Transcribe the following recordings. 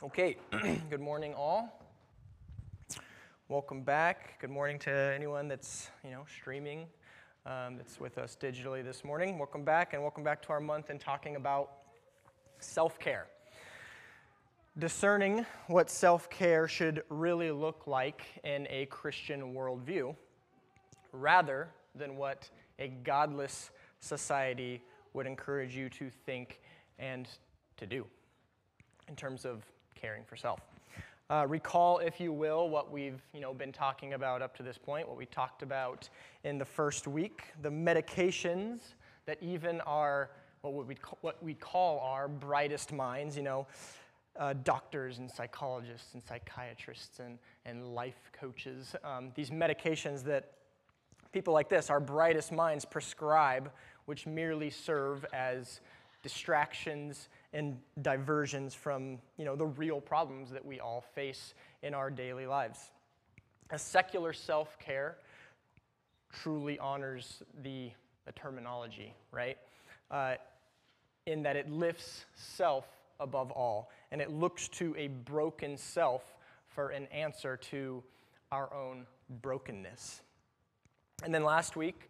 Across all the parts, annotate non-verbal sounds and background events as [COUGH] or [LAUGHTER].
Okay, [CLEARS THROAT] good morning, all. Welcome back. Good morning to anyone that's you know streaming, um, that's with us digitally this morning. Welcome back, and welcome back to our month in talking about self-care. Discerning what self-care should really look like in a Christian worldview, rather than what a godless society would encourage you to think and to do in terms of caring for self. Uh, recall, if you will, what we've you know, been talking about up to this point, what we talked about in the first week, the medications that even our, what we what we call our brightest minds, you know, uh, doctors and psychologists and psychiatrists and, and life coaches, um, these medications that people like this, our brightest minds, prescribe, which merely serve as distractions and diversions from you know, the real problems that we all face in our daily lives. A secular self care truly honors the, the terminology, right? Uh, in that it lifts self above all, and it looks to a broken self for an answer to our own brokenness. And then last week,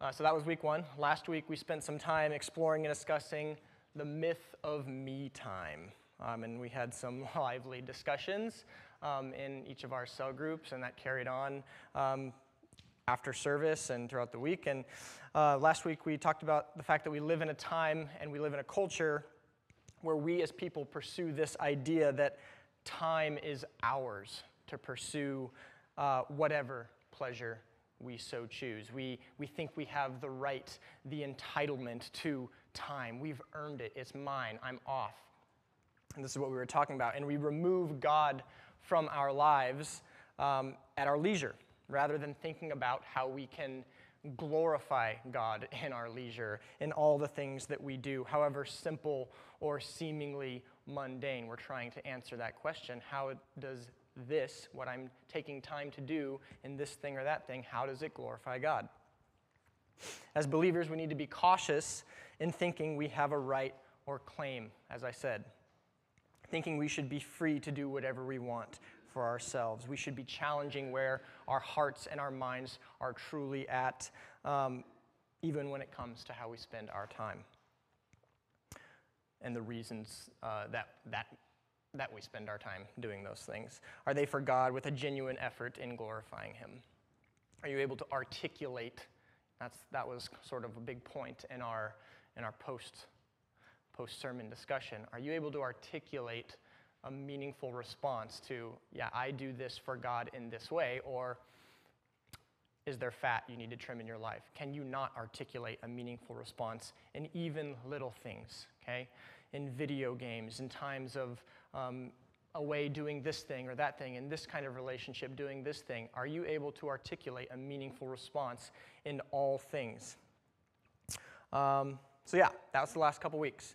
uh, so that was week one. Last week, we spent some time exploring and discussing the myth of me time. Um, and we had some [LAUGHS] lively discussions um, in each of our cell groups, and that carried on um, after service and throughout the week. And uh, last week, we talked about the fact that we live in a time and we live in a culture where we as people pursue this idea that time is ours to pursue uh, whatever pleasure we so choose. We, we think we have the right, the entitlement to time. We've earned it. It's mine. I'm off. And this is what we were talking about. And we remove God from our lives um, at our leisure rather than thinking about how we can glorify God in our leisure in all the things that we do, however simple or seemingly mundane. We're trying to answer that question. How does this, what I'm taking time to do in this thing or that thing, how does it glorify God? As believers, we need to be cautious in thinking we have a right or claim, as I said, thinking we should be free to do whatever we want for ourselves. We should be challenging where our hearts and our minds are truly at, um, even when it comes to how we spend our time and the reasons uh, that, that that we spend our time doing those things? Are they for God with a genuine effort in glorifying Him? Are you able to articulate? That's, that was sort of a big point in our, in our post, post sermon discussion. Are you able to articulate a meaningful response to, yeah, I do this for God in this way, or is there fat you need to trim in your life? Can you not articulate a meaningful response in even little things, okay? In video games, in times of um, away doing this thing or that thing, in this kind of relationship doing this thing? Are you able to articulate a meaningful response in all things? Um, so, yeah, that was the last couple weeks.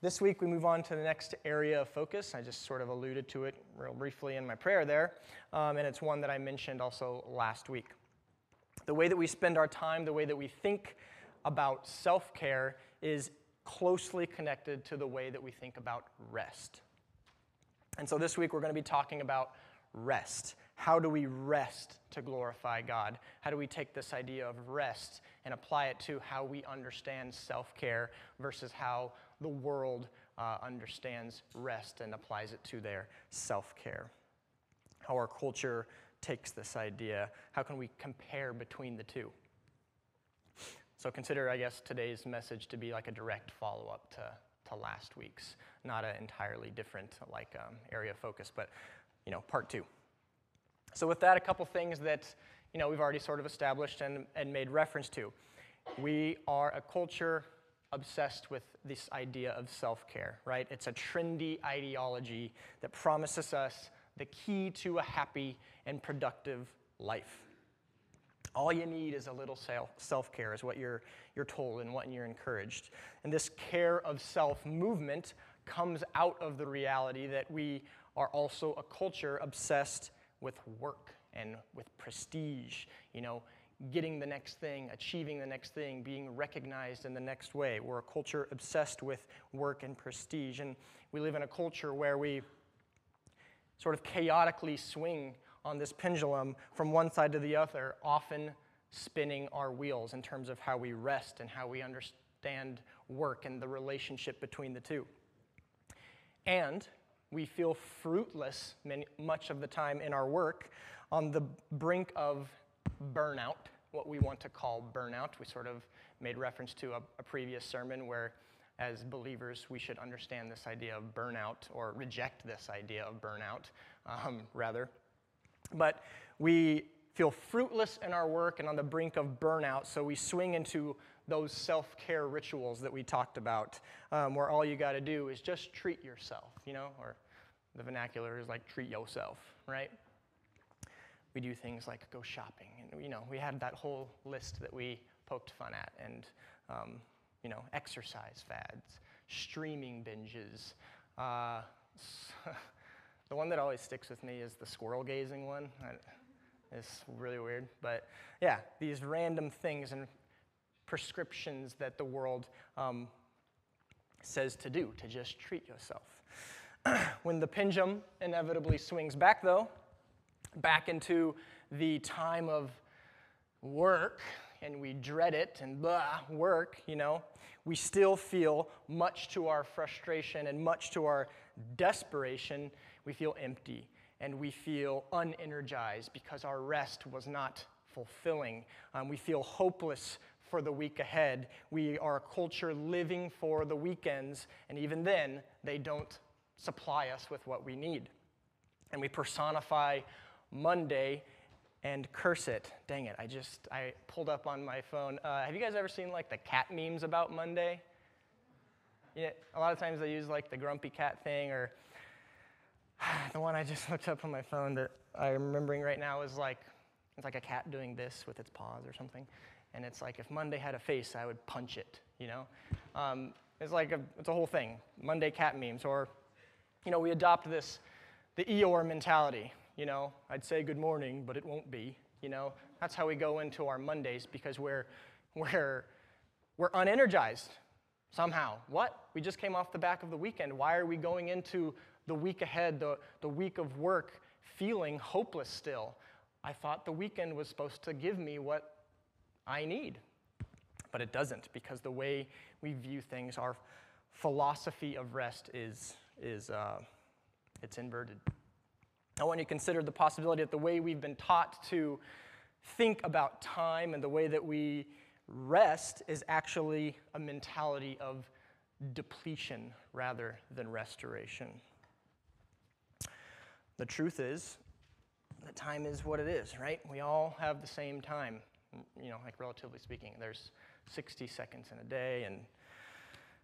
This week, we move on to the next area of focus. I just sort of alluded to it real briefly in my prayer there, um, and it's one that I mentioned also last week. The way that we spend our time, the way that we think about self care is closely connected to the way that we think about rest. And so this week we're going to be talking about rest. How do we rest to glorify God? How do we take this idea of rest and apply it to how we understand self care versus how the world uh, understands rest and applies it to their self care? How our culture takes this idea. How can we compare between the two? So consider, I guess, today's message to be like a direct follow up to to last week's. Not an entirely different like um, area of focus, but you know, part two. So with that, a couple things that you know we've already sort of established and, and made reference to. We are a culture obsessed with this idea of self-care, right? It's a trendy ideology that promises us the key to a happy and productive life. All you need is a little self care, is what you're, you're told and what you're encouraged. And this care of self movement comes out of the reality that we are also a culture obsessed with work and with prestige, you know, getting the next thing, achieving the next thing, being recognized in the next way. We're a culture obsessed with work and prestige. And we live in a culture where we sort of chaotically swing on this pendulum from one side to the other, often spinning our wheels in terms of how we rest and how we understand work and the relationship between the two. And we feel fruitless many, much of the time in our work on the brink of burnout, what we want to call burnout. We sort of made reference to a, a previous sermon where as believers, we should understand this idea of burnout or reject this idea of burnout, um, rather. But we feel fruitless in our work and on the brink of burnout, so we swing into those self care rituals that we talked about, um, where all you got to do is just treat yourself, you know, or the vernacular is like treat yourself, right? We do things like go shopping, and you know, we had that whole list that we poked fun at, and um, you know, exercise fads, streaming binges. Uh, [LAUGHS] the one that always sticks with me is the squirrel gazing one. It's really weird, but yeah, these random things and prescriptions that the world um, says to do, to just treat yourself. [CLEARS THROAT] when the pendulum inevitably swings back, though, back into the time of work, and we dread it and blah, work, you know, we still feel much to our frustration and much to our desperation, we feel empty and we feel unenergized because our rest was not fulfilling. Um, we feel hopeless for the week ahead. We are a culture living for the weekends, and even then, they don't supply us with what we need. And we personify Monday and curse it. Dang it, I just, I pulled up on my phone. Uh, have you guys ever seen like the cat memes about Monday? Yeah, a lot of times they use like the grumpy cat thing or [SIGHS] the one I just [LAUGHS] looked up on my phone that I'm remembering right now is like, it's like a cat doing this with its paws or something. And it's like if Monday had a face, I would punch it, you know? Um, it's like a, it's a whole thing. Monday cat memes. Or, you know, we adopt this, the Eeyore mentality you know, I'd say good morning, but it won't be, you know. That's how we go into our Mondays because we're, we're, we're unenergized somehow. What? We just came off the back of the weekend. Why are we going into the week ahead, the, the week of work, feeling hopeless still? I thought the weekend was supposed to give me what I need. But it doesn't because the way we view things, our philosophy of rest is, is uh, it's inverted. I want you to consider the possibility that the way we've been taught to think about time and the way that we rest is actually a mentality of depletion rather than restoration. The truth is that time is what it is, right? We all have the same time, you know, like relatively speaking. There's 60 seconds in a day and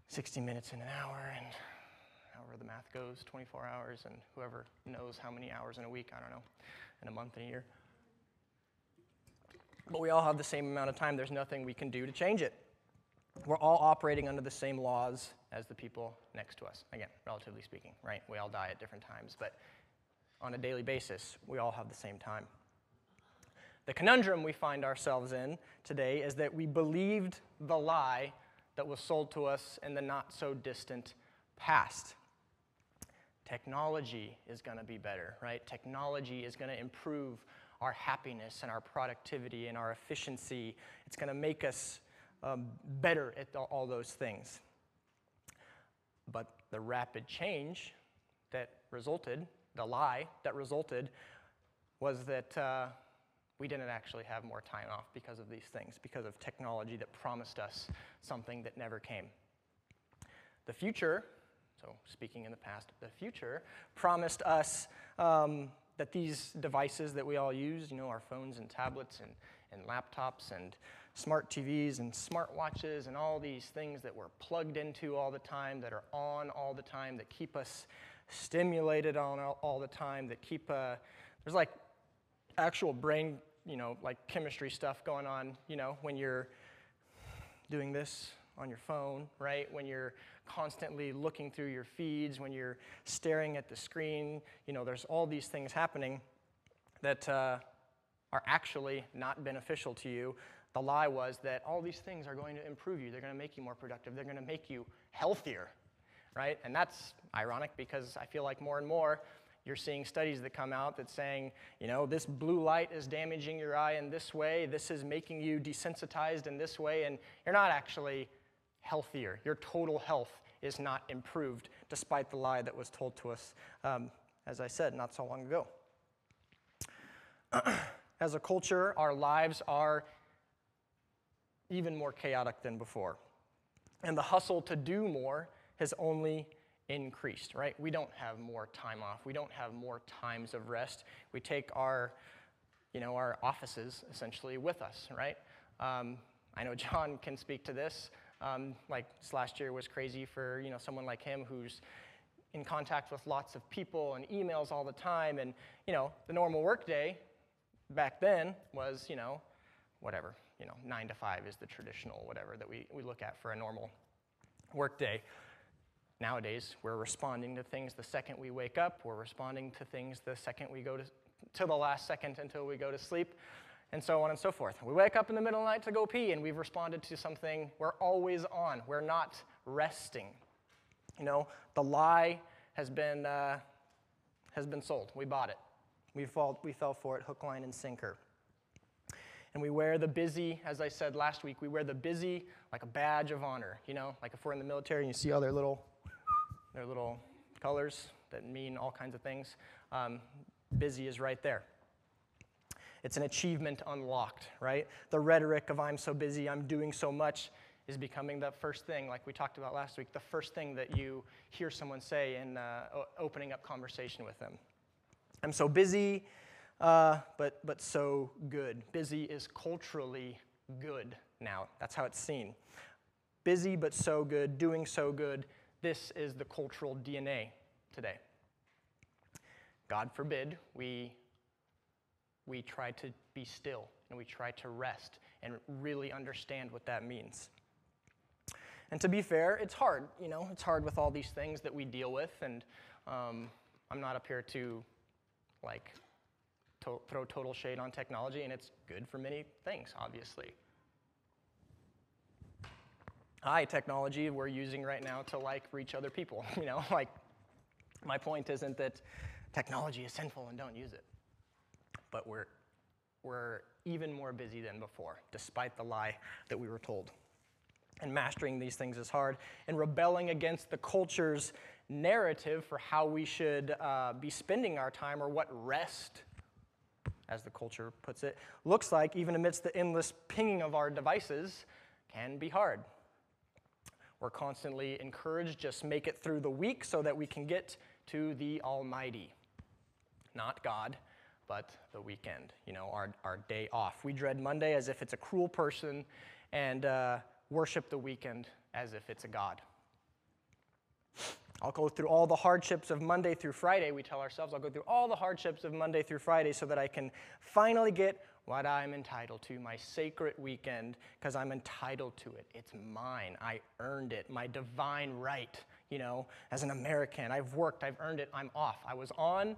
60 minutes in an hour and however the math goes, 24 hours, and whoever knows how many hours in a week, I don't know, in a month in a year. But we all have the same amount of time. There's nothing we can do to change it. We're all operating under the same laws as the people next to us. Again, relatively speaking, right? We all die at different times, but on a daily basis, we all have the same time. The conundrum we find ourselves in today is that we believed the lie that was sold to us in the not so distant past technology is going to be better, right? Technology is going to improve our happiness and our productivity and our efficiency. It's going to make us um, better at all those things. But the rapid change that resulted, the lie that resulted, was that uh, we didn't actually have more time off because of these things, because of technology that promised us something that never came. The future so speaking in the past, the future, promised us um, that these devices that we all use, you know, our phones and tablets and, and laptops and smart TVs and smartwatches and all these things that we're plugged into all the time, that are on all the time, that keep us stimulated on all, all the time, that keep, uh, there's like actual brain, you know, like chemistry stuff going on, you know, when you're doing this on your phone, right? When you're constantly looking through your feeds, when you're staring at the screen, you know, there's all these things happening that uh, are actually not beneficial to you. The lie was that all these things are going to improve you. They're going to make you more productive. They're going to make you healthier, right? And that's ironic because I feel like more and more You're seeing studies that come out that saying, you know, this blue light is damaging your eye in this way, this is making you desensitized in this way, and you're not actually healthier. Your total health is not improved, despite the lie that was told to us, um, as I said, not so long ago. [CLEARS THROAT] as a culture, our lives are even more chaotic than before. And the hustle to do more has only increased, right? We don't have more time off. We don't have more times of rest. We take our, you know, our offices essentially with us, right? Um, I know John can speak to this. Um, like this last year was crazy for you know someone like him who's in contact with lots of people and emails all the time, and you know the normal workday back then was you know whatever you know nine to five is the traditional whatever that we, we look at for a normal workday. Nowadays, we're responding to things the second we wake up. We're responding to things the second we go to, to the last second until we go to sleep, and so on and so forth. We wake up in the middle of the night to go pee, and we've responded to something. We're always on. We're not resting. You know, the lie has been, uh, has been sold. We bought it. We, fall, we fell for it hook, line, and sinker. And we wear the busy, as I said last week, we wear the busy like a badge of honor. You know, like if we're in the military and you see all their little their little colors that mean all kinds of things. Um, busy is right there. It's an achievement unlocked, right? The rhetoric of I'm so busy, I'm doing so much is becoming the first thing, like we talked about last week, the first thing that you hear someone say in uh, opening up conversation with them. I'm so busy, uh, but, but so good. Busy is culturally good now. That's how it's seen. Busy, but so good, doing so good, this is the cultural DNA today. God forbid we, we try to be still and we try to rest and really understand what that means. And to be fair, it's hard. You know, it's hard with all these things that we deal with, and um, I'm not up here to like to- throw total shade on technology, and it's good for many things, obviously high technology we're using right now to like reach other people. [LAUGHS] You know, like my point isn't that technology is sinful and don't use it, but we're we're even more busy than before, despite the lie that we were told. And mastering these things is hard, and rebelling against the culture's narrative for how we should uh, be spending our time or what rest, as the culture puts it, looks like, even amidst the endless pinging of our devices, can be hard. We're constantly encouraged just make it through the week so that we can get to the Almighty. Not God, but the weekend, you know, our, our day off. We dread Monday as if it's a cruel person and uh, worship the weekend as if it's a God. I'll go through all the hardships of Monday through Friday. We tell ourselves, I'll go through all the hardships of Monday through Friday so that I can finally get what I'm entitled to, my sacred weekend, because I'm entitled to it. It's mine. I earned it, my divine right. You know, as an American, I've worked, I've earned it, I'm off. I was on,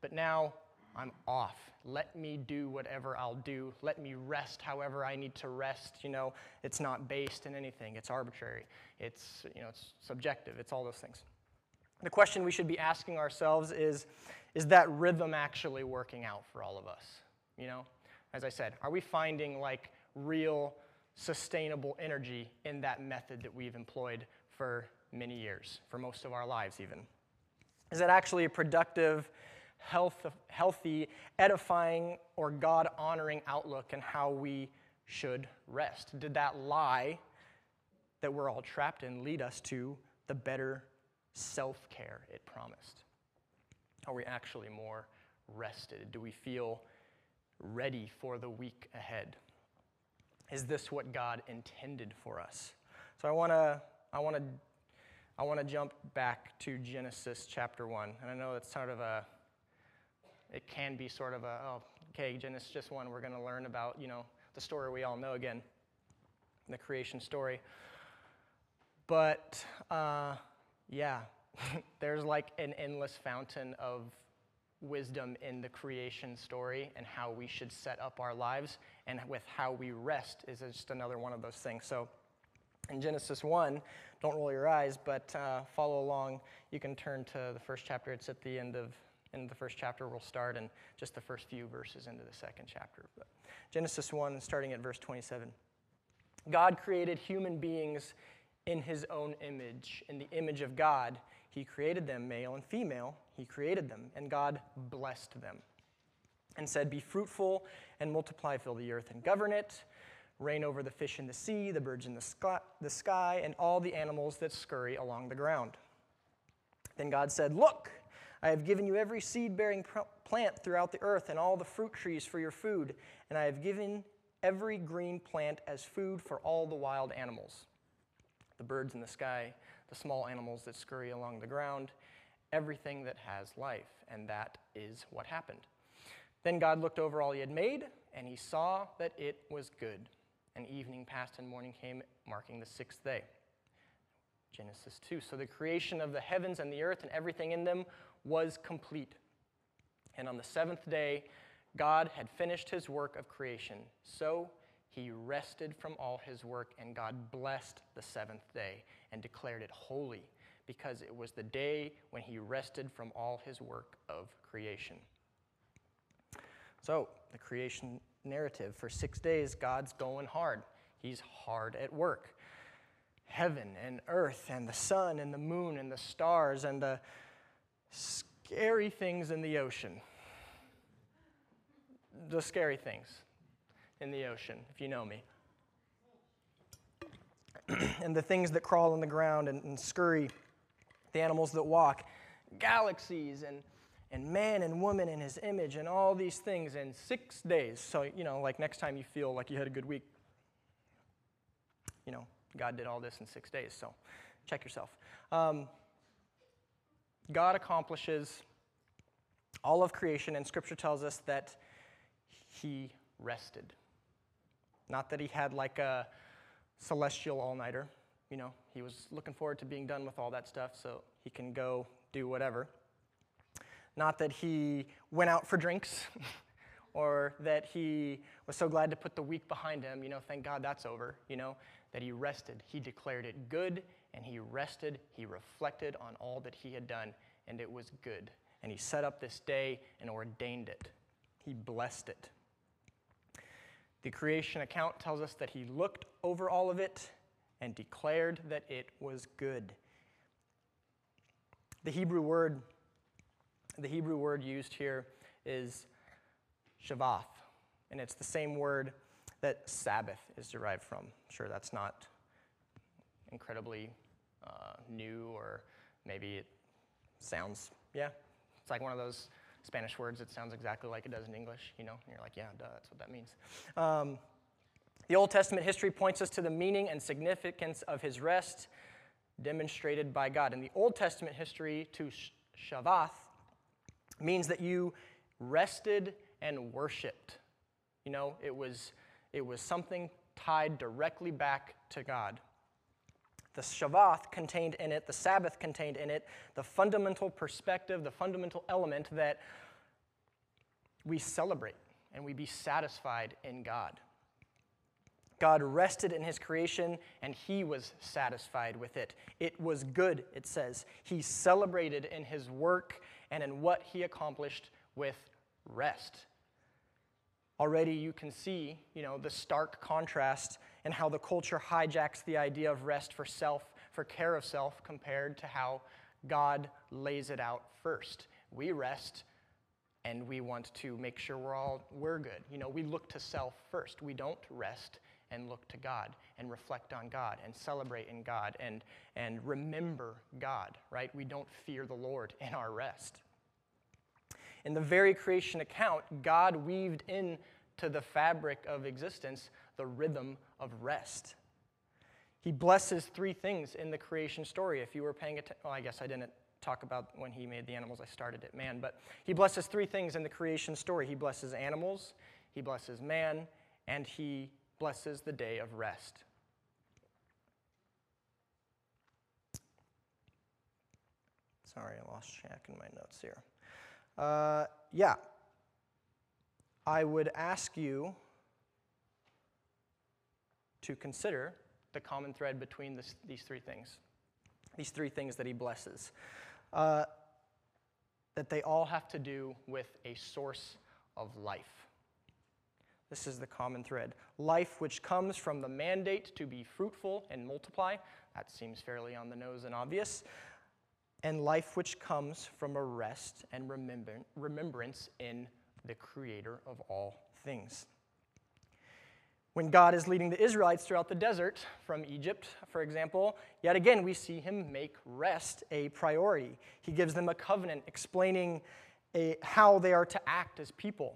but now I'm off. Let me do whatever I'll do. Let me rest however I need to rest. You know, it's not based in anything. It's arbitrary. It's, you know, it's subjective. It's all those things. The question we should be asking ourselves is, is that rhythm actually working out for all of us? You know, as I said, are we finding like real sustainable energy in that method that we've employed for many years, for most of our lives even? Is that actually a productive, health, healthy, edifying, or God honoring outlook and how we should rest? Did that lie that we're all trapped in lead us to the better self care it promised? Are we actually more rested? Do we feel ready for the week ahead? Is this what God intended for us? So I want to I want to I want to jump back to Genesis chapter 1. And I know it's sort of a it can be sort of a oh okay, Genesis just 1 we're going to learn about, you know, the story we all know again. The creation story. But uh, yeah, [LAUGHS] there's like an endless fountain of wisdom in the creation story and how we should set up our lives and with how we rest is just another one of those things. So in Genesis 1, don't roll your eyes, but uh, follow along. You can turn to the first chapter, it's at the end of in the first chapter. We'll start in just the first few verses into the second chapter. But Genesis 1, starting at verse 27. God created human beings in his own image. In the image of God, he created them, male and female. He created them, and God blessed them and said, Be fruitful and multiply, fill the earth and govern it. Reign over the fish in the sea, the birds in the sky, the sky, and all the animals that scurry along the ground. Then God said, Look, I have given you every seed bearing plant throughout the earth and all the fruit trees for your food, and I have given every green plant as food for all the wild animals the birds in the sky, the small animals that scurry along the ground, everything that has life. And that is what happened. Then God looked over all he had made, and he saw that it was good. And evening passed and morning came, marking the sixth day. Genesis 2. So the creation of the heavens and the earth and everything in them was complete. And on the seventh day, God had finished his work of creation. So he rested from all his work, and God blessed the seventh day and declared it holy, because it was the day when he rested from all his work of creation. So, the creation narrative for six days, God's going hard. He's hard at work. Heaven and earth, and the sun and the moon and the stars, and the scary things in the ocean the scary things in the ocean, if you know me. [CLEARS THROAT] and the things that crawl on the ground and, and, scurry, the animals that walk, galaxies and, and man and woman in his image, and all these things in six days. So, you know, like next time you feel like you had a good week, you know, God did all this in six days. So check yourself. Um, God accomplishes all of creation, and Scripture tells us that he rested. Not that he had like a celestial all nighter. You know, he was looking forward to being done with all that stuff so he can go do whatever. Not that he went out for drinks [LAUGHS] or that he was so glad to put the week behind him. You know, thank God that's over. You know, that he rested. He declared it good and he rested. He reflected on all that he had done and it was good. And he set up this day and ordained it, he blessed it. The creation account tells us that he looked over all of it and declared that it was good. The Hebrew word, the Hebrew word used here is shavath, and it's the same word that Sabbath is derived from. Sure, that's not incredibly uh, new, or maybe it sounds, yeah, it's like one of those Spanish words, that sounds exactly like it does in English, you know? And you're like, yeah, duh, that's what that means. Um, the Old Testament history points us to the meaning and significance of his rest demonstrated by God. In the Old Testament history, to Shabbath means that you rested and worshiped. You know, it was, it was something tied directly back to God. The Shabbat contained in it, the Sabbath contained in it, the fundamental perspective, the fundamental element that we celebrate and we be satisfied in God. God rested in his creation and he was satisfied with it. It was good, it says. He celebrated in his work and in what he accomplished with rest. Already you can see, you know, the stark contrast and how the culture hijacks the idea of rest for self, for care of self, compared to how God lays it out first. We rest and we want to make sure we're all we're good. You know, we look to self first. We don't rest and look to God and reflect on God and celebrate in God and, and remember God, right? We don't fear the Lord in our rest. In the very creation account, God weaved in to the fabric of existence the rhythm of rest. He blesses three things in the creation story. If you were paying attention, well, I guess I didn't talk about when he made the animals, I started at man, but he blesses three things in the creation story. He blesses animals, he blesses man, and he blesses the day of rest. Sorry, I lost track in my notes here. Uh, yeah, I would ask you to consider the common thread between this, these three things, these three things that he blesses. Uh, that they all have to do with a source of life. This is the common thread. Life which comes from the mandate to be fruitful and multiply. That seems fairly on the nose and obvious. And life which comes from a rest and remembrance in the Creator of all things. When God is leading the Israelites throughout the desert from Egypt, for example, yet again we see him make rest a priority. He gives them a covenant explaining a, how they are to act as people.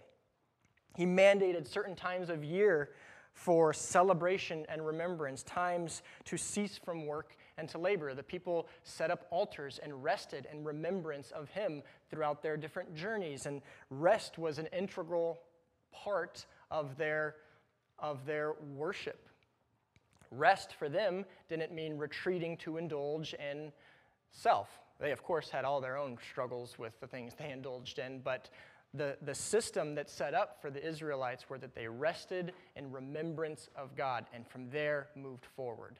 He mandated certain times of year for celebration and remembrance, times to cease from work and to labor. The people set up altars and rested in remembrance of him throughout their different journeys. And rest was an integral part of their, of their worship. Rest for them didn't mean retreating to indulge in self. They, of course, had all their own struggles with the things they [LAUGHS] indulged in, but the, the system that's set up for the Israelites were that they rested in remembrance of God and from there moved forward.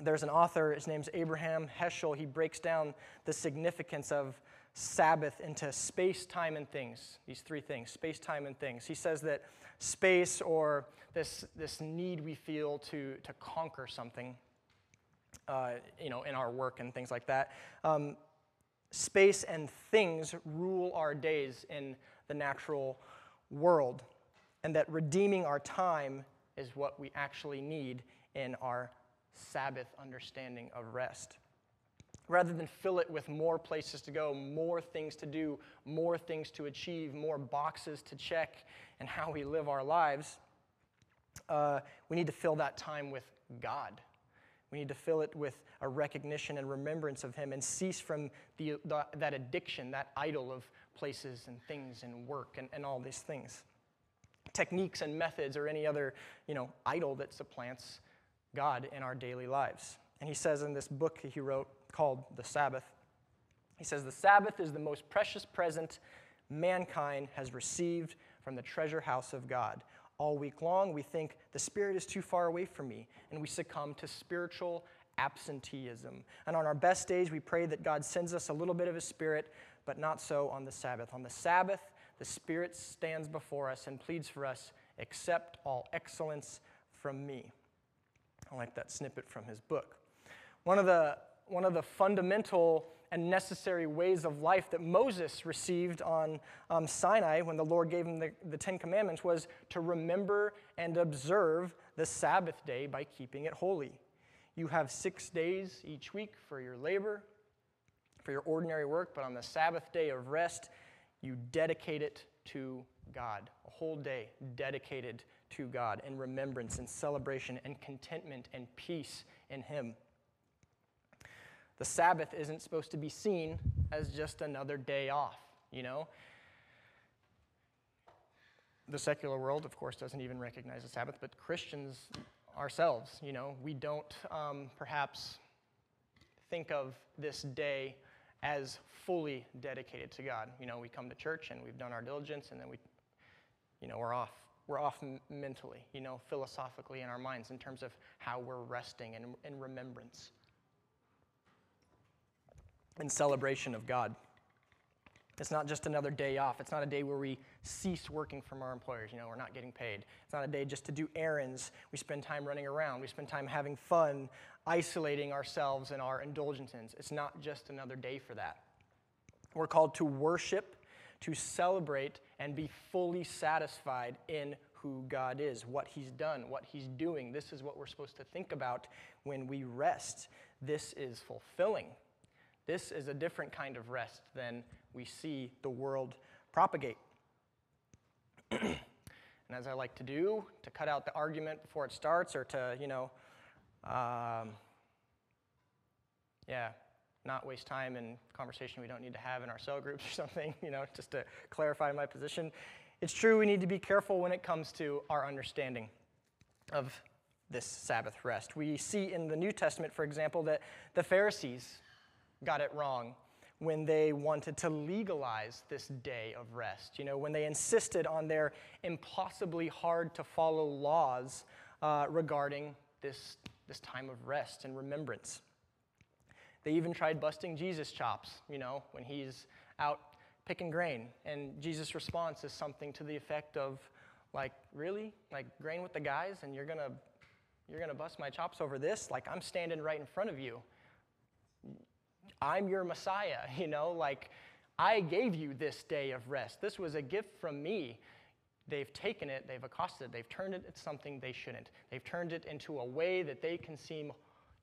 There's an author, his name's Abraham Heschel. He breaks down the significance of Sabbath into space, time, and things. These three things space, time, and things. He says that space, or this, this need we feel to, to conquer something, uh, you know, in our work and things like that, um, space and things rule our days in the natural world, and that redeeming our time is what we actually need in our Sabbath understanding of rest. Rather than fill it with more places to go, more things to do, more things to achieve, more boxes to check, and how we live our lives, uh, we need to fill that time with God we need to fill it with a recognition and remembrance of Him and cease from the, the, that addiction, that idol of places and things and work and, and all these things. Techniques and methods or any other you know, idol that supplants God in our daily lives. And he says in this book that he wrote called The Sabbath, he says, The Sabbath is the most precious present mankind has received from the treasure house of God all week long, we think the Spirit is too far away from me, and we succumb to spiritual absenteeism. And on our best days, we pray that God sends us a little bit of His Spirit, but not so on the Sabbath. On the Sabbath, the Spirit stands before us and pleads for us, accept all excellence from me. I like that snippet from his book. One of the, one of the fundamental and necessary ways of life that Moses received on um, Sinai when the Lord gave him the, the Ten Commandments was to remember and observe the Sabbath day by keeping it holy. You have six days each week for your labor, for your ordinary work, but on the Sabbath day of rest, you dedicate it to God. A whole day dedicated to God in remembrance and celebration and contentment and peace in Him. The Sabbath isn't supposed to be seen as just another day off, you know? The secular world, of course, doesn't even recognize the Sabbath, but Christians ourselves, you know, we don't um, perhaps think of this day as fully dedicated to God. You know, we come to church and we've done our diligence and then we, you know, we're off. We're off mentally, you know, philosophically in our minds in terms of how we're resting and in remembrance in celebration of God. It's not just another day off. It's not a day where we cease working from our employers. You know, we're not getting paid. It's not a day just to do errands. We spend time running around. We spend time having fun, isolating ourselves and our indulgences. It's not just another day for that. We're called to worship, to celebrate, and be fully satisfied in who God is, what He's done, what He's doing. This is what we're supposed to think about when we rest. This is fulfilling. This is a different kind of rest than we see the world propagate. [CLEARS THROAT] and as I like to do, to cut out the argument before it starts or to, you know, um, yeah, not waste time in conversation we don't need to have in our cell groups or [LAUGHS] something, you know, just to clarify my position. It's true we need to be careful when it comes to our understanding of this Sabbath rest. We see in the New Testament, for example, that the Pharisees got it wrong when they wanted to legalize this day of rest. You know, when they insisted on their impossibly hard to follow laws uh, regarding this, this time of rest and remembrance. They even tried busting Jesus' chops, you know, when he's out picking grain. And Jesus' response is something to the effect of, like, really? Like, grain with the guys, and you're gonna, you're gonna bust my chops over this? Like, I'm standing right in front of you. I'm your Messiah, [LAUGHS] you know? Like, I gave you this day of rest. This was a gift from me. They've taken it, they've accosted it, they've turned it into something they shouldn't. They've turned it into a way that they can seem,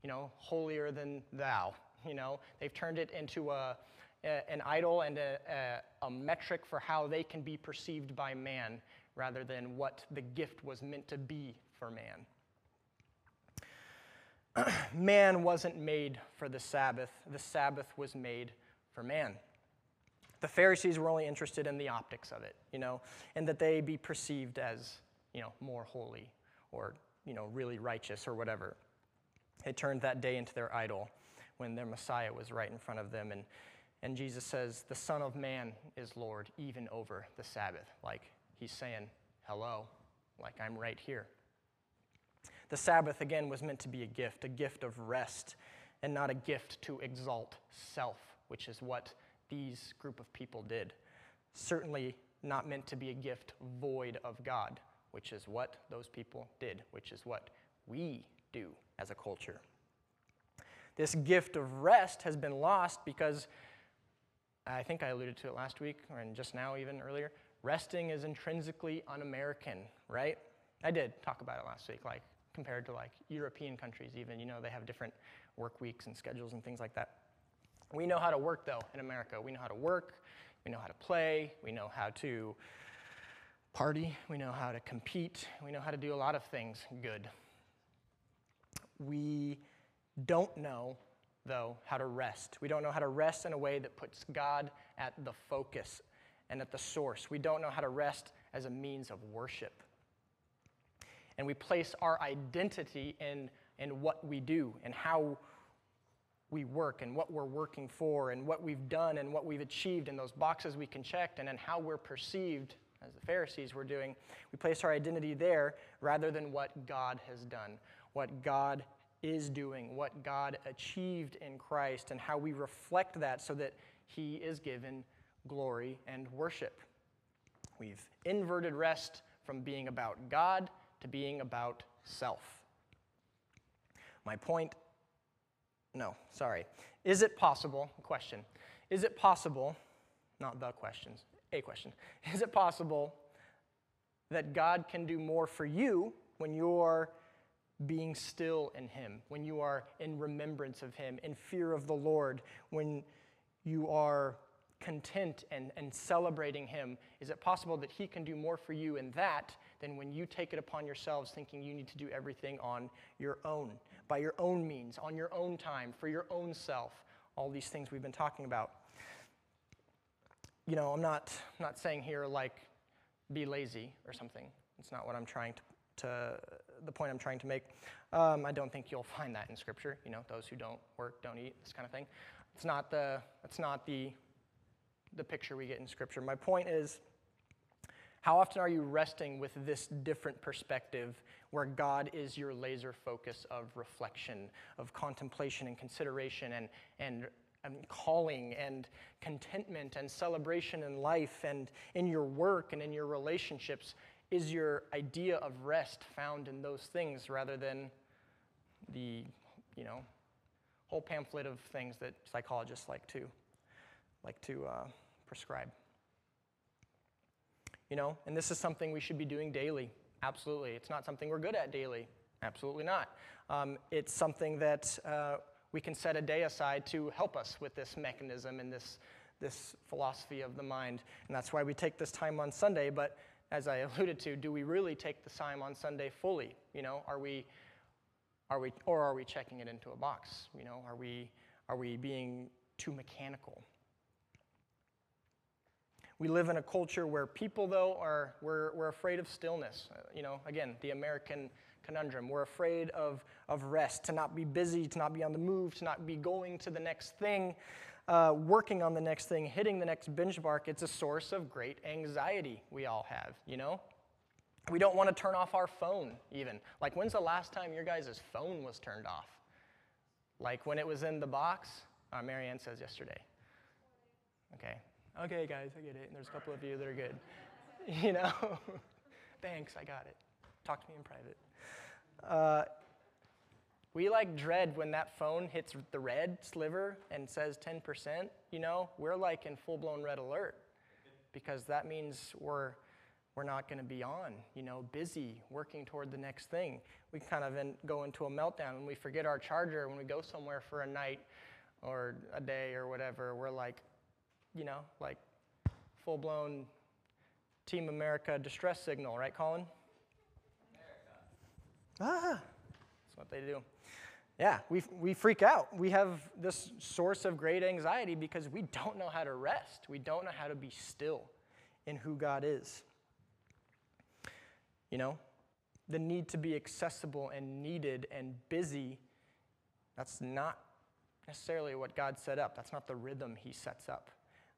you know, holier than thou. [LAUGHS] You know, they've turned it into a, a an idol and a, a, a metric for how they can be perceived by man rather than what the gift was meant to be for man. [CLEARS THROAT] man wasn't made for the Sabbath, the Sabbath was made for man. The Pharisees were only interested in the optics of it, you know, and that they be perceived as, you know, more holy or, you know, really righteous or whatever. They turned that day into their idol when their Messiah was right in front of them. And, and Jesus says, The Son of Man is Lord, even over the Sabbath. Like he's saying, Hello, like I'm right here. The Sabbath, again, was meant to be a gift, a gift of rest, and not a gift to exalt self, which is what these group of people did. Certainly not meant to be a gift void of God, which is what those people did, which is what we do as a culture. This gift of rest has been lost because I think I alluded to it last week, or just now, even earlier. Resting is intrinsically un American, right? I did talk about it last week, like compared to like European countries, even. You know, they have different work weeks and schedules and things like that. We know how to work, though, in America. We know how to work, we know how to play, we know how to party, we know how to compete, we know how to do a lot of things good. We don't know, though, how to rest. We don't know how to rest in a way that puts God at the focus and at the source. We don't know how to rest as a means of worship. And we place our identity in, in what we do and how we work and what we're working for and what we've done and what we've achieved and those boxes we can check and then how we're perceived as the Pharisees were doing. We place our identity there rather than what God has done, what God is doing, what God achieved in Christ, and how we reflect that so that He is given glory and worship. We've inverted rest from being about God to being about self. My point no, sorry. Is it possible, question, is it possible, not the questions, a question, [LAUGHS] is it possible that God can do more for you when you're being still in Him, when you are in remembrance of Him, in fear of the Lord, when you are content and, and celebrating Him? Is it possible that He can do more for you in that than when you take it upon yourselves thinking you need to do everything on your own? by your own means, on your own time, for your own self. All these things we've been talking about. You know, I'm not, I'm not saying here like be lazy or something. It's not what I'm trying to, to the point I'm trying to make. Um, I don't think you'll find that in Scripture. You know, those who don't work don't eat, this kind of thing. It's not the, it's not the, the picture we get in Scripture. My point is, how often are you resting with this different perspective where God is your laser focus of reflection, of contemplation and consideration and, and, and calling and contentment and celebration in life and in your work and in your relationships? Is your idea of rest found in those things rather than the, you know, whole pamphlet of things that psychologists like to, like to uh, prescribe? You know, and this is something we should be doing daily. Absolutely. It's not something we're good at daily. Absolutely not. Um, it's something that uh, we can set a day aside to help us with this mechanism and this, this philosophy of the mind. And that's why we take this time on Sunday. But as I [LAUGHS] alluded to, do we really take the time on Sunday fully? You know, are we, are we, or are we checking it into a box? You know, are we, are we being too mechanical? We live in a culture where people, though, are we're, we're afraid of stillness. Uh, you know, again, the American conundrum. We're afraid of, of rest, to not be busy, to not be on the move, to not be going to the next thing, uh, working on the next thing, hitting the next benchmark. It's a source of great anxiety we all have, you know? We don't want to turn off our phone, even. Like, when's the last time your guys' phone was turned off? Like when it was in the box? Uh, Marianne says yesterday. Okay. Okay, guys, I get it. And there's a couple of you that are good. [LAUGHS] You know? [LAUGHS] Thanks, I got it. Talk to me in private. Uh, we like dread when that phone hits the red sliver and says 10%. You know, we're like in full blown red alert because that means we're, we're not going to be on, you know, busy, working toward the next thing. We kind of in, go into a meltdown when we forget our charger when we go somewhere for a night or a day or whatever. We're like, you know, like full blown Team America distress signal, right, Colin? America. Ah, that's what they do. Yeah, we, we freak out. We have this source of great anxiety because we don't know how to rest. We don't know how to be still in who God is. You know, the need to be accessible and needed and busy, that's not necessarily what God set up. That's not the rhythm He sets up.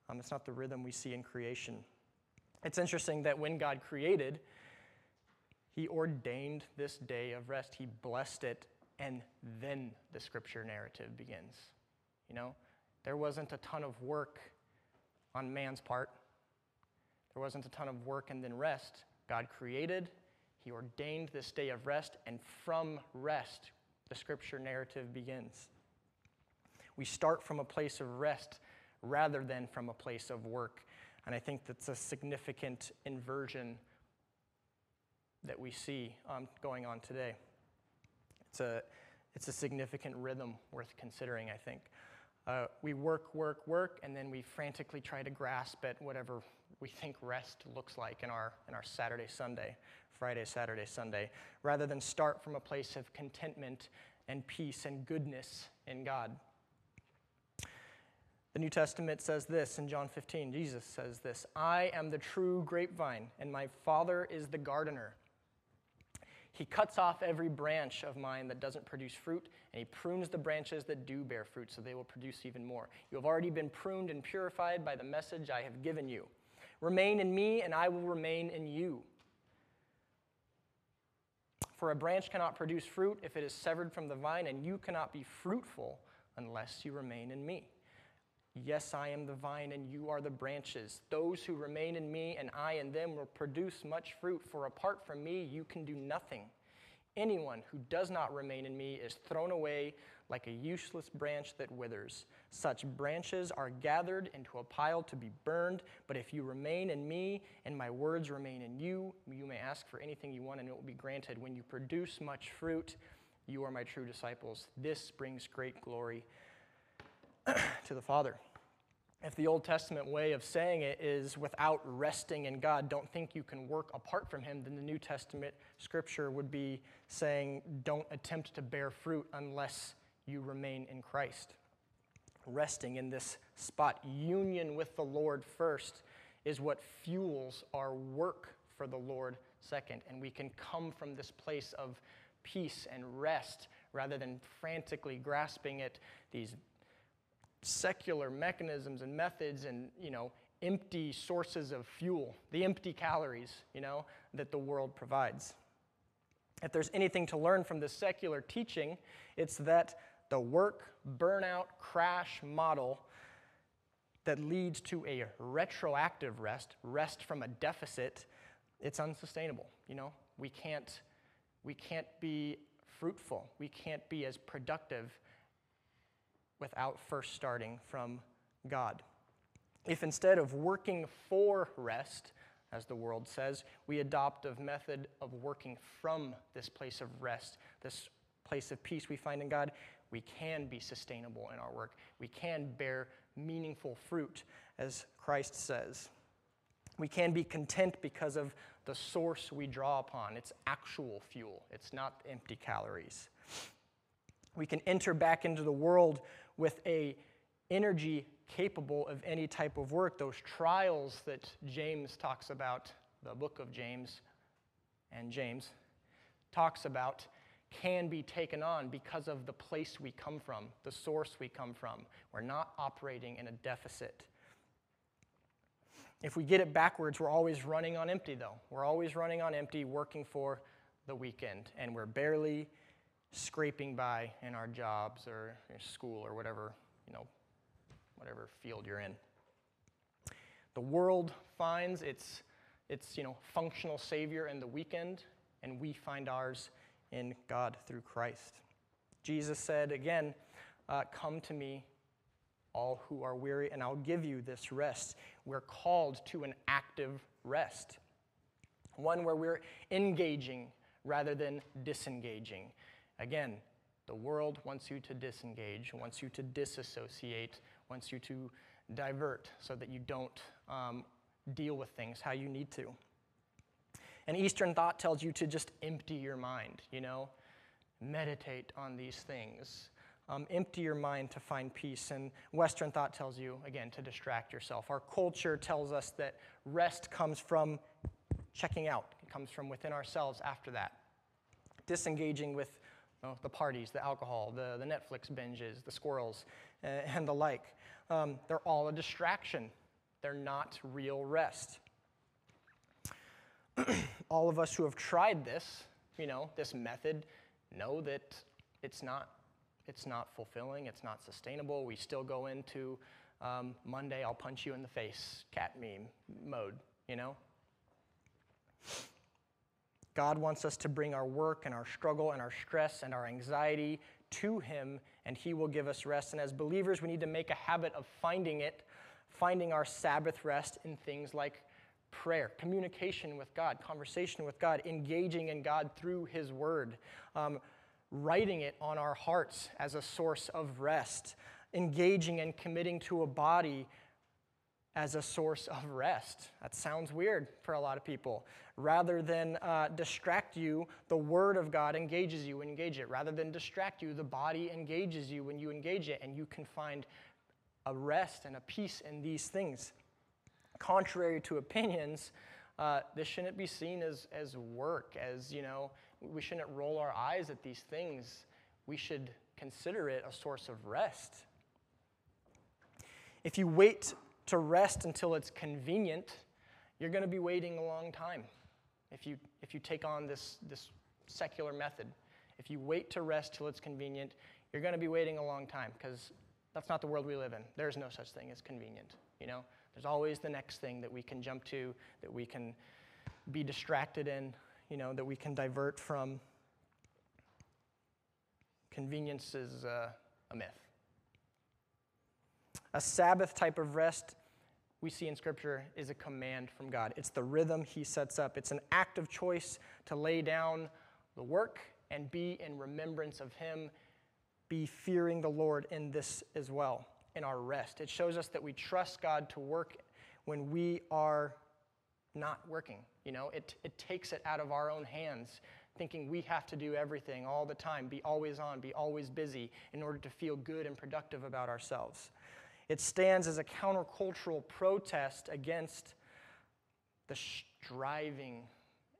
Um, it's not the rhythm we see in creation. It's interesting that when God created, He ordained this day of rest, He blessed it, and then the scripture narrative begins. You know, there wasn't a ton of work on man's part, there wasn't a ton of work and then rest. God created, He ordained this day of rest, and from rest, the scripture narrative begins. We start from a place of rest rather than from a place of work. And I think that's a significant inversion that we see um, going on today. It's a, it's a significant rhythm worth considering, I think. Uh, we work, work, work, and then we frantically try to grasp at whatever we think rest looks like in our, in our Saturday, Sunday, Friday, Saturday, Sunday, rather than start from a place of contentment and peace and goodness in God. The New Testament says this in John 15. Jesus says this I am the true grapevine, and my Father is the gardener. He cuts off every branch of mine that doesn't produce fruit, and he prunes the branches that do bear fruit, so they will produce even more. You have already been pruned and purified by the message I have given you. Remain in me, and I will remain in you. For a branch cannot produce fruit if it is severed from the vine, and you cannot be fruitful unless you remain in me. Yes, I am the vine, and you are the branches. Those who remain in me and I in them will produce much fruit, for apart from me, you can do nothing. Anyone who does not remain in me is thrown away like a useless branch that withers. Such branches are gathered into a pile to be burned, but if you remain in me and my words remain in you, you may ask for anything you want and it will be granted. When you produce much fruit, you are my true disciples. This brings great glory [CLEARS THROAT] to the Father. If the Old Testament way of saying it is without resting in God, don't think you can work apart from Him, then the New Testament scripture would be saying, don't attempt to bear fruit unless you remain in Christ. Resting in this spot, union with the Lord first, is what fuels our work for the Lord second. And we can come from this place of peace and rest rather than frantically grasping at these secular mechanisms and methods and, you know, empty sources of fuel, the empty calories, you know, that the world provides. If there's anything to learn from this secular teaching, it's that the work, burnout, crash model that leads to a retroactive rest, rest from a deficit, it's unsustainable. You know, we can't, we can't be fruitful. We can't be as productive without first starting from God. If instead of working for rest, as the world says, we adopt a method of working from this place of rest, this place of peace we find in God, we can be sustainable in our work. We can bear meaningful fruit, as Christ says. We can be content because of the source we draw upon. It's actual fuel, it's not empty calories. We can enter back into the world with a energy capable of any type of work. Those trials that James talks about, the book of James and James talks about, can be taken on because of the place we come from, the source we come from. We're not operating in a deficit. If we get it backwards, we're always running on empty, though. We're always running on empty, working for the weekend, and we're barely scraping by in our jobs or school or whatever, you know, whatever field you're in. The world finds its, its you know, functional Savior in the weekend, and we find ours in God through Christ. Jesus said again, uh, Come to me, all who are weary, and I'll give you this rest. We're called to an active rest, one where we're engaging rather than disengaging. Again, the world wants you to disengage, wants you to disassociate, wants you to divert so that you don't um, deal with things how you need to. And Eastern thought tells you to just empty your mind, you know, meditate on these things. Um, empty your mind to find peace. And Western thought tells you, again, to distract yourself. Our culture tells us that rest comes from checking out, it comes from within ourselves after that. Disengaging with know, the parties, the alcohol, the, the Netflix binges, the squirrels, uh, [LAUGHS] and the like. Um, they're all a distraction, they're not real rest. [CLEARS THROAT] all of us who have tried this, you know, this method, know that it's not, it's not fulfilling, it's not sustainable. We still go into um, Monday, I'll punch you in the face, cat meme mode, you know? God wants us to bring our work and our struggle and our stress and our anxiety to Him, and He will give us rest. And as believers, we need to make a habit of finding it, finding our Sabbath rest in things like prayer, communication with God, conversation with God, engaging in God through His Word, um, writing it on our hearts as a source of rest, engaging and committing to a body as a source of rest. That sounds weird for a lot of people. Rather than uh, distract you, the Word of God engages you when you engage it. Rather than distract you, the body engages you when you engage it, and you can find a rest and a peace in these things contrary to opinions, uh, this shouldn't be seen as, as work, as, you know, we shouldn't roll our eyes at these things. We should consider it a source of rest. If you wait to rest until it's convenient, you're going to be waiting a long time. If you, if you take on this, this secular method, if you wait to rest till it's convenient, you're going to be waiting a long time because that's not the world we live in. There's no such thing as convenient, you know? There's always the next thing that we can jump to, that we can be distracted in, you know, that we can divert from. Convenience is uh, a myth. A Sabbath type of rest we see in Scripture is a command from God. It's the rhythm He sets up, it's an act of choice to lay down the work and be in remembrance of Him, be fearing the Lord in this as well in our rest. It shows us that we trust God to work when we are not working. You know, it, it takes it out of our own hands, thinking we have to do everything all the time, be always on, be always busy in order to feel good and productive about ourselves. It stands as a countercultural protest against the striving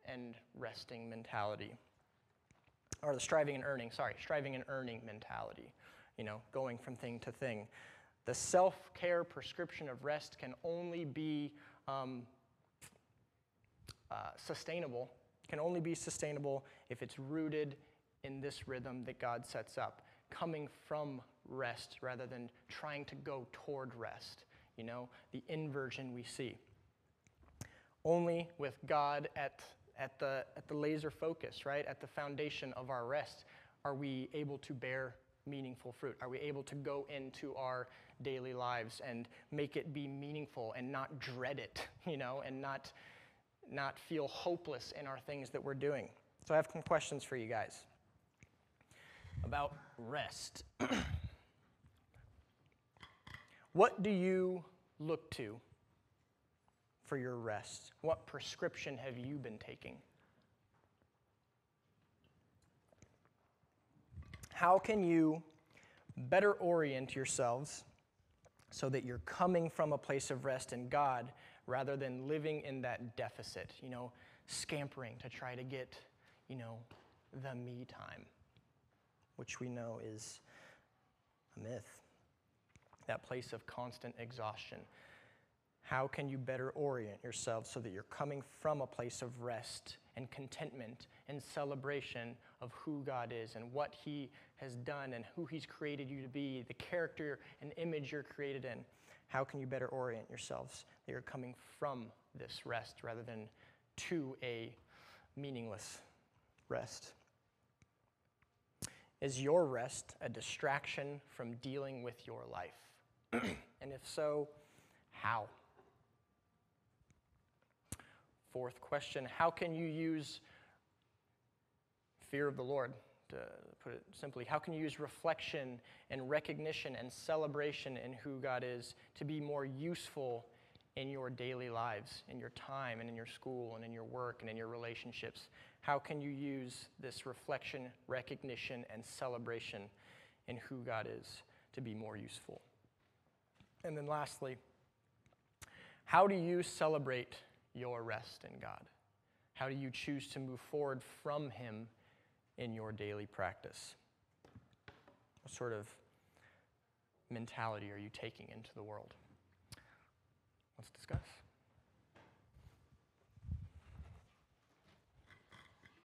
and resting mentality. Or the striving and earning, sorry, striving and earning mentality, you know, going from thing to thing. The self care prescription of rest can only be um, uh, sustainable, can only be sustainable if it's rooted in this rhythm that God sets up, coming from rest rather than trying to go toward rest. You know, the inversion we see. Only with God at, at, the, at the laser focus, right, at the foundation of our rest, are we able to bear meaningful fruit? Are we able to go into our daily lives and make it be meaningful and not dread it, [LAUGHS] you know, and not, not feel hopeless in our things that we're doing? So I have some questions for you guys about rest. [CLEARS THROAT] what do you look to for your rest? What prescription have you been taking? How can you better orient yourselves so that you're coming from a place of rest in God rather than living in that deficit, you know, scampering to try to get, you know, the me time, which we know is a myth. That place of constant exhaustion. how can you better orient yourself so that you're coming from a place of rest and contentment and celebration of who God is and what He has done and who He's created you to be, the character and image you're created in? How can you better orient yourselves that you're coming from this rest rather than to a meaningless rest? Is your rest a distraction from dealing with your life? [CLEARS THROAT] and if so, how? Fourth question How can you use fear of the Lord? To put it simply, how can you use reflection and recognition and celebration in who God is to be more useful in your daily lives, in your time, and in your school, and in your work, and in your relationships? How can you use this reflection, recognition, and celebration in who God is to be more useful? And then lastly, how do you celebrate your rest in God? How do you choose to move forward from Him in your daily practice? What sort of mentality are you taking into the world? Let's discuss.